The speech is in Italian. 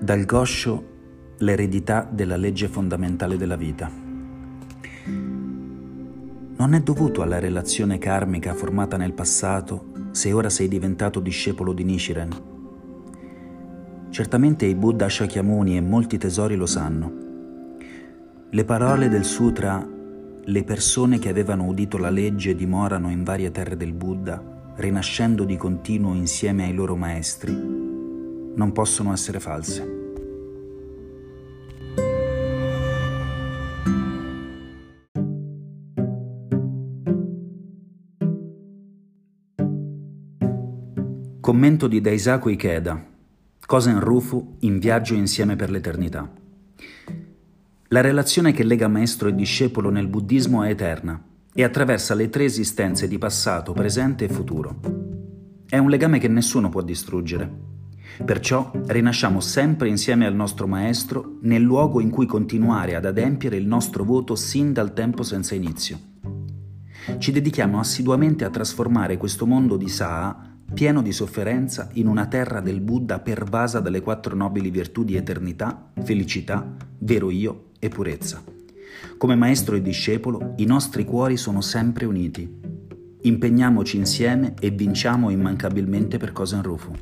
Dal Goscio l'eredità della legge fondamentale della vita. Non è dovuto alla relazione karmica formata nel passato se ora sei diventato discepolo di Nichiren. Certamente i Buddha Shakyamuni e molti tesori lo sanno. Le parole del sutra le persone che avevano udito la legge dimorano in varie terre del Buddha, rinascendo di continuo insieme ai loro maestri, non possono essere false. Commento di Daisaku Ikeda. Kosen Rufu in viaggio insieme per l'eternità. La relazione che lega maestro e discepolo nel buddismo è eterna e attraversa le tre esistenze di passato, presente e futuro. È un legame che nessuno può distruggere Perciò rinasciamo sempre insieme al nostro Maestro nel luogo in cui continuare ad adempiere il nostro voto sin dal tempo senza inizio. Ci dedichiamo assiduamente a trasformare questo mondo di Saa, pieno di sofferenza, in una terra del Buddha pervasa dalle quattro nobili virtù di eternità, felicità, vero io e purezza. Come maestro e discepolo, i nostri cuori sono sempre uniti. Impegniamoci insieme e vinciamo immancabilmente per Kosen Rufu.